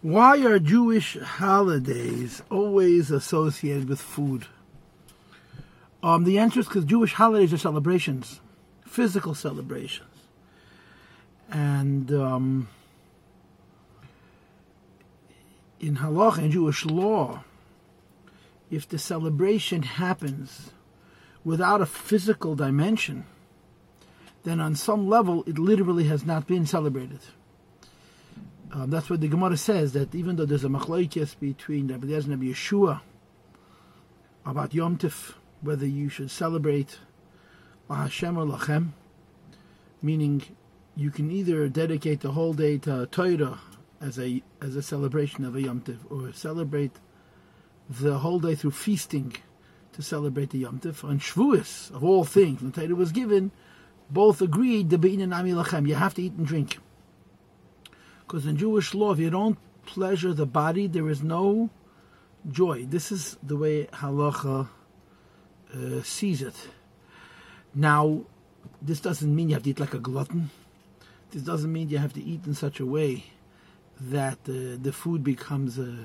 Why are Jewish holidays always associated with food? Um, the answer is because Jewish holidays are celebrations, physical celebrations. And um, in halacha, in Jewish law, if the celebration happens without a physical dimension, then on some level it literally has not been celebrated. Um, that's what the Gemara says that even though there's a machlokes between Rabbi Eliezer and Rabbi Yehoshua about Yom Tif, whether you should celebrate Hashem or Lachem, meaning you can either dedicate the whole day to Torah as a as a celebration of a Yom Tif, or celebrate the whole day through feasting to celebrate the Yom Tif. On Shavuos, of all things, when Torah was given, both agreed the Bein and Ami Lachem. You have to eat and drink. Because in Jewish law, if you don't pleasure the body, there is no joy. This is the way halacha uh, sees it. Now, this doesn't mean you have to eat like a glutton. This doesn't mean you have to eat in such a way that uh, the food becomes uh,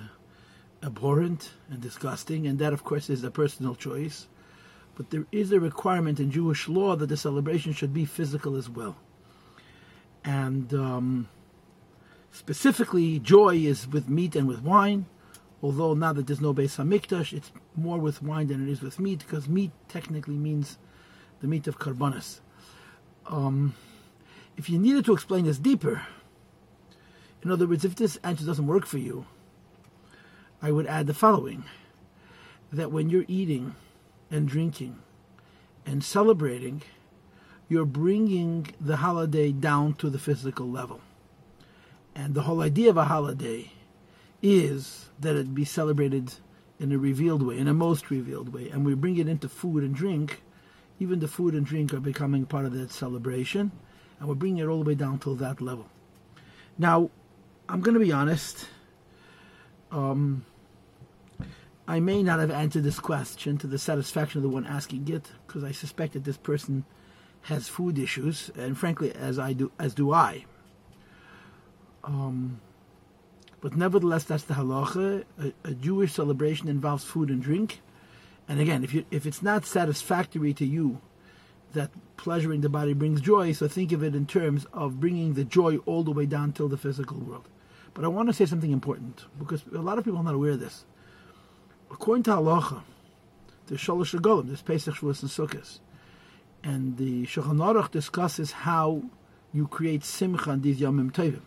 abhorrent and disgusting, and that, of course, is a personal choice. But there is a requirement in Jewish law that the celebration should be physical as well. And um, Specifically, joy is with meat and with wine, although now that there's no Beis Hamikdash, it's more with wine than it is with meat, because meat technically means the meat of Korbanos. Um, if you needed to explain this deeper, in other words, if this answer doesn't work for you, I would add the following that when you're eating and drinking and celebrating, you're bringing the holiday down to the physical level. And the whole idea of a holiday is that it be celebrated in a revealed way, in a most revealed way. And we bring it into food and drink. Even the food and drink are becoming part of that celebration. And we're bringing it all the way down to that level. Now, I'm going to be honest. Um, I may not have answered this question to the satisfaction of the one asking it, because I suspect that this person has food issues, and frankly, as I do, as do I. Um, but nevertheless, that's the halacha. A, a, Jewish celebration involves food and drink. And again, if you if it's not satisfactory to you that pleasuring the body brings joy, so think of it in terms of bringing the joy all the way down till the physical world. But I want to say something important because a lot of people are not aware of this. According to halacha, the Shalosh Regalim, there's Pesach, Shavuos, and Sukkot, and the Shulchan Aruch discusses how you create simcha on these Yomim Tovim.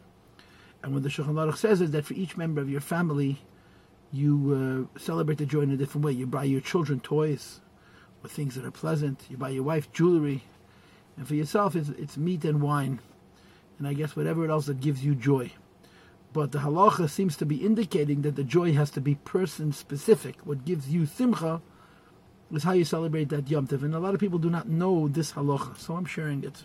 And what the Shulchan Aruch says is that for each member of your family, you uh, celebrate the joy in a different way. You buy your children toys or things that are pleasant. You buy your wife jewelry. And for yourself, it's, it's meat and wine. And I guess whatever else that gives you joy. But the halacha seems to be indicating that the joy has to be person specific. What gives you simcha is how you celebrate that Yom Tov. And a lot of people do not know this halacha, so I'm sharing it.